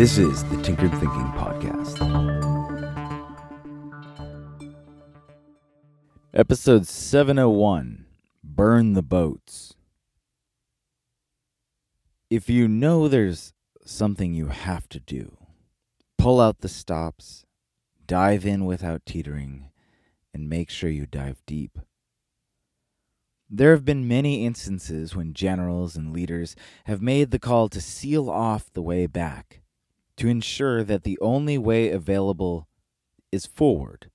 This is the Tinkered Thinking Podcast. Episode 701 Burn the Boats. If you know there's something you have to do, pull out the stops, dive in without teetering, and make sure you dive deep. There have been many instances when generals and leaders have made the call to seal off the way back, to ensure that the only way available is forward,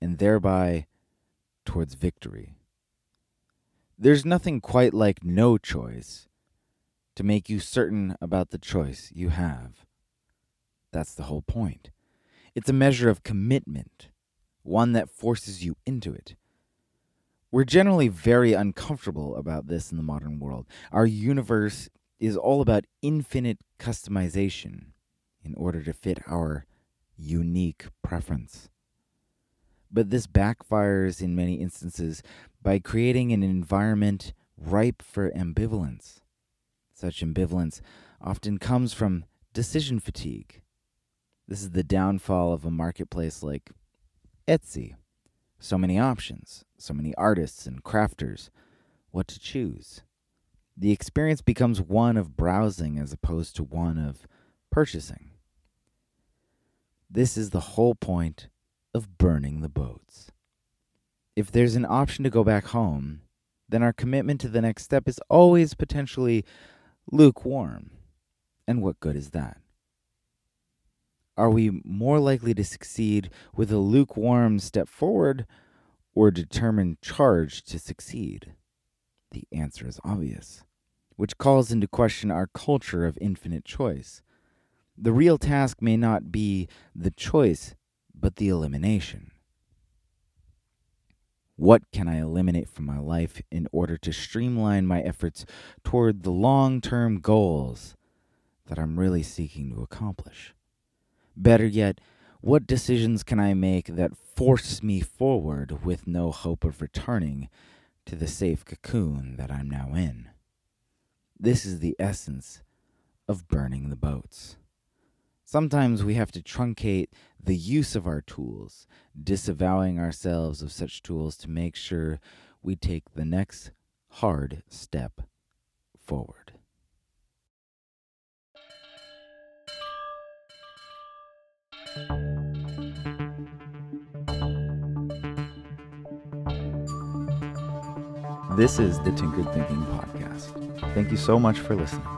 and thereby towards victory. There's nothing quite like no choice to make you certain about the choice you have. That's the whole point. It's a measure of commitment, one that forces you into it. We're generally very uncomfortable about this in the modern world. Our universe is all about infinite customization in order to fit our unique preference. But this backfires in many instances by creating an environment ripe for ambivalence. Such ambivalence often comes from decision fatigue. This is the downfall of a marketplace like Etsy. So many options, so many artists and crafters. What to choose? The experience becomes one of browsing as opposed to one of purchasing. This is the whole point of burning the boats. If there's an option to go back home, then our commitment to the next step is always potentially lukewarm. And what good is that? Are we more likely to succeed with a lukewarm step forward or determined charge to succeed? The answer is obvious, which calls into question our culture of infinite choice. The real task may not be the choice, but the elimination. What can I eliminate from my life in order to streamline my efforts toward the long term goals that I'm really seeking to accomplish? Better yet, what decisions can I make that force me forward with no hope of returning to the safe cocoon that I'm now in? This is the essence of burning the boats. Sometimes we have to truncate the use of our tools, disavowing ourselves of such tools to make sure we take the next hard step forward. This is the Tinkered Thinking Podcast. Thank you so much for listening.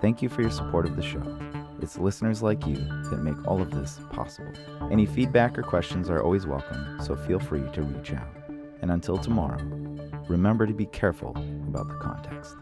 Thank you for your support of the show. It's listeners like you that make all of this possible. Any feedback or questions are always welcome, so feel free to reach out. And until tomorrow, remember to be careful about the context.